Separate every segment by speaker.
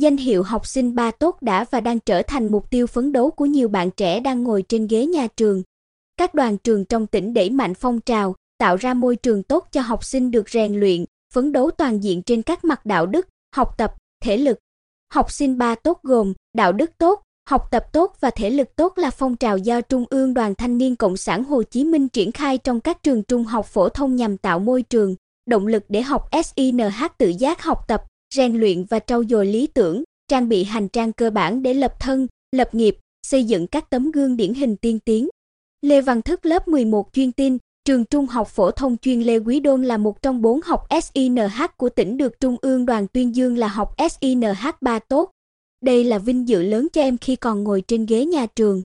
Speaker 1: Danh hiệu học sinh ba tốt đã và đang trở thành mục tiêu phấn đấu của nhiều bạn trẻ đang ngồi trên ghế nhà trường. Các đoàn trường trong tỉnh đẩy mạnh phong trào, tạo ra môi trường tốt cho học sinh được rèn luyện, phấn đấu toàn diện trên các mặt đạo đức, học tập, thể lực. Học sinh ba tốt gồm đạo đức tốt, học tập tốt và thể lực tốt là phong trào do Trung ương Đoàn Thanh niên Cộng sản Hồ Chí Minh triển khai trong các trường trung học phổ thông nhằm tạo môi trường, động lực để học SINH tự giác học tập, rèn luyện và trau dồi lý tưởng, trang bị hành trang cơ bản để lập thân, lập nghiệp, xây dựng các tấm gương điển hình tiên tiến. Lê Văn Thức lớp 11 chuyên tin, trường Trung học phổ thông chuyên Lê Quý Đôn là một trong bốn học SINH của tỉnh được Trung ương đoàn tuyên dương là học SINH 3 tốt. Đây là vinh dự lớn cho em khi còn ngồi trên ghế nhà trường.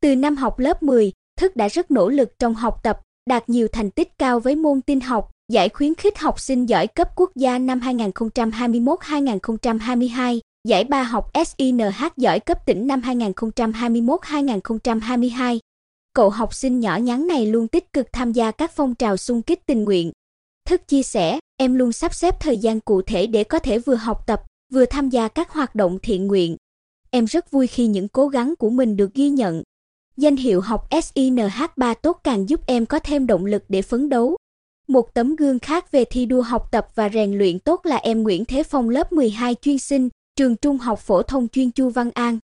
Speaker 1: Từ năm học lớp 10, Thức đã rất nỗ lực trong học tập, đạt nhiều thành tích cao với môn tin học, giải khuyến khích học sinh giỏi cấp quốc gia năm 2021-2022, giải ba học SINH giỏi cấp tỉnh năm 2021-2022. Cậu học sinh nhỏ nhắn này luôn tích cực tham gia các phong trào xung kích tình nguyện. Thức chia sẻ, em luôn sắp xếp thời gian cụ thể để có thể vừa học tập, vừa tham gia các hoạt động thiện nguyện. Em rất vui khi những cố gắng của mình được ghi nhận. Danh hiệu học SINH3 tốt càng giúp em có thêm động lực để phấn đấu. Một tấm gương khác về thi đua học tập và rèn luyện tốt là em Nguyễn Thế Phong lớp 12 chuyên sinh, trường Trung học phổ thông chuyên Chu Văn An.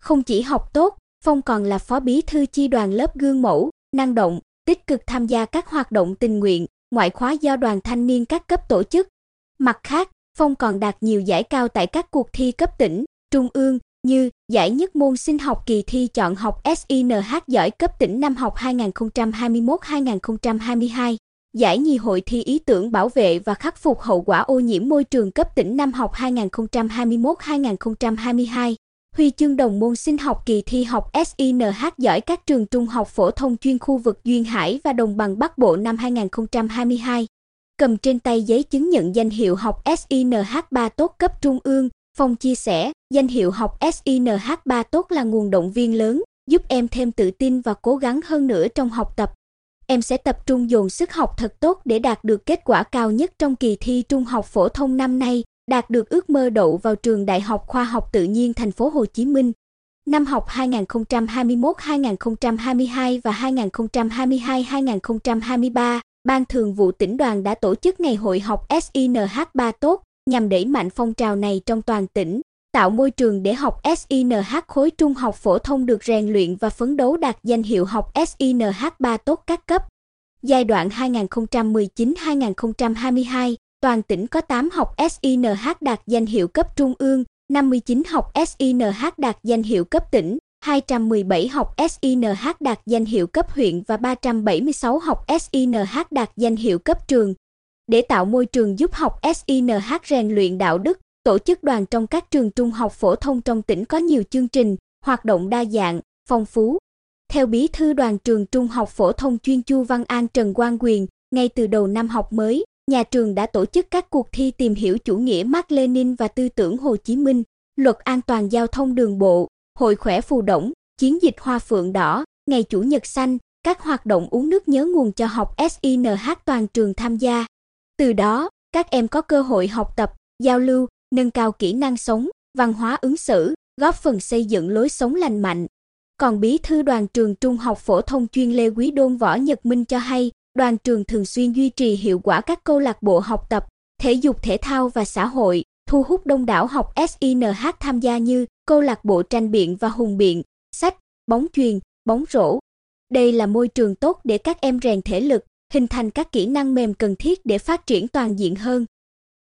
Speaker 1: Không chỉ học tốt, Phong còn là phó bí thư chi đoàn lớp gương mẫu, năng động, tích cực tham gia các hoạt động tình nguyện, ngoại khóa do đoàn thanh niên các cấp tổ chức. Mặt khác, Phong còn đạt nhiều giải cao tại các cuộc thi cấp tỉnh, trung ương như giải nhất môn sinh học kỳ thi chọn học SINH giỏi cấp tỉnh năm học 2021-2022, giải nhì hội thi ý tưởng bảo vệ và khắc phục hậu quả ô nhiễm môi trường cấp tỉnh năm học 2021-2022, huy chương đồng môn sinh học kỳ thi học SINH giỏi các trường trung học phổ thông chuyên khu vực Duyên Hải và Đồng bằng Bắc Bộ năm 2022 cầm trên tay giấy chứng nhận danh hiệu học SINH3 tốt cấp trung ương, Phong chia sẻ, danh hiệu học SINH3 tốt là nguồn động viên lớn, giúp em thêm tự tin và cố gắng hơn nữa trong học tập. Em sẽ tập trung dồn sức học thật tốt để đạt được kết quả cao nhất trong kỳ thi trung học phổ thông năm nay, đạt được ước mơ đậu vào trường Đại học Khoa học Tự nhiên thành phố Hồ Chí Minh. Năm học 2021-2022 và 2022-2023, Ban Thường vụ tỉnh đoàn đã tổ chức Ngày hội học SINH3 tốt nhằm đẩy mạnh phong trào này trong toàn tỉnh, tạo môi trường để học SINH khối trung học phổ thông được rèn luyện và phấn đấu đạt danh hiệu học SINH3 tốt các cấp. Giai đoạn 2019-2022, toàn tỉnh có 8 học SINH đạt danh hiệu cấp trung ương, 59 học SINH đạt danh hiệu cấp tỉnh, 217 học SINH đạt danh hiệu cấp huyện và 376 học SINH đạt danh hiệu cấp trường. Để tạo môi trường giúp học SINH rèn luyện đạo đức, tổ chức đoàn trong các trường trung học phổ thông trong tỉnh có nhiều chương trình, hoạt động đa dạng, phong phú. Theo bí thư đoàn trường trung học phổ thông chuyên Chu Văn An Trần Quang Quyền, ngay từ đầu năm học mới, nhà trường đã tổ chức các cuộc thi tìm hiểu chủ nghĩa Mark Lenin và tư tưởng Hồ Chí Minh, luật an toàn giao thông đường bộ, Hội khỏe phù động, chiến dịch hoa phượng đỏ, ngày chủ nhật xanh, các hoạt động uống nước nhớ nguồn cho học SINH toàn trường tham gia. Từ đó, các em có cơ hội học tập, giao lưu, nâng cao kỹ năng sống, văn hóa ứng xử, góp phần xây dựng lối sống lành mạnh. Còn bí thư đoàn trường Trung học phổ thông chuyên Lê Quý Đôn Võ Nhật Minh cho hay, đoàn trường thường xuyên duy trì hiệu quả các câu lạc bộ học tập, thể dục thể thao và xã hội, thu hút đông đảo học SINH tham gia như câu lạc bộ tranh biện và hùng biện, sách, bóng chuyền, bóng rổ. Đây là môi trường tốt để các em rèn thể lực, hình thành các kỹ năng mềm cần thiết để phát triển toàn diện hơn.